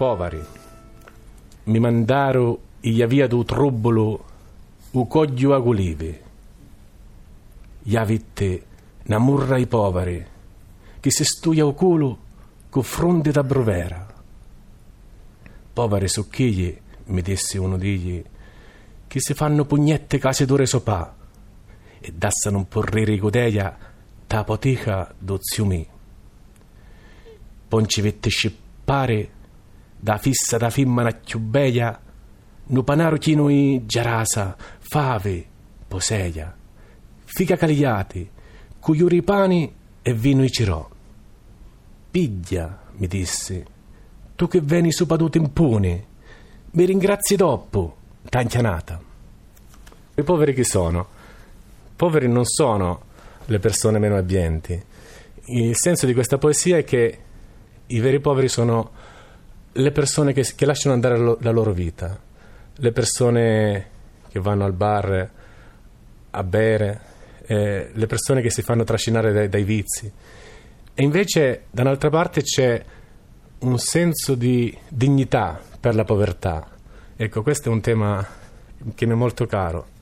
poveri. Mi mandaru ia via du trubbulu u coglio agulivi. Ia vitte na murra i poveri, che si stuia o culo cu fronde da brovera. Poveri succhigli, mi disse uno digli, che si fanno pugnette case d'ore sopà e dassano un porrere godeia ta potica do ziumi. Poi ci vette scippare da fissa da fimmana più bella, nu panaro chino i giarasa, fave, poseia, fica cagliati, cuiuri pani e vino i cirò. Piglia, mi disse, tu che veni su paduto impune, mi ringrazi dopo, tanchianata. I poveri chi sono? Poveri non sono le persone meno abbienti. Il senso di questa poesia è che i veri poveri sono le persone che, che lasciano andare lo, la loro vita, le persone che vanno al bar a bere, eh, le persone che si fanno trascinare dai, dai vizi. E invece, da un'altra parte, c'è un senso di dignità per la povertà. Ecco, questo è un tema che mi è molto caro.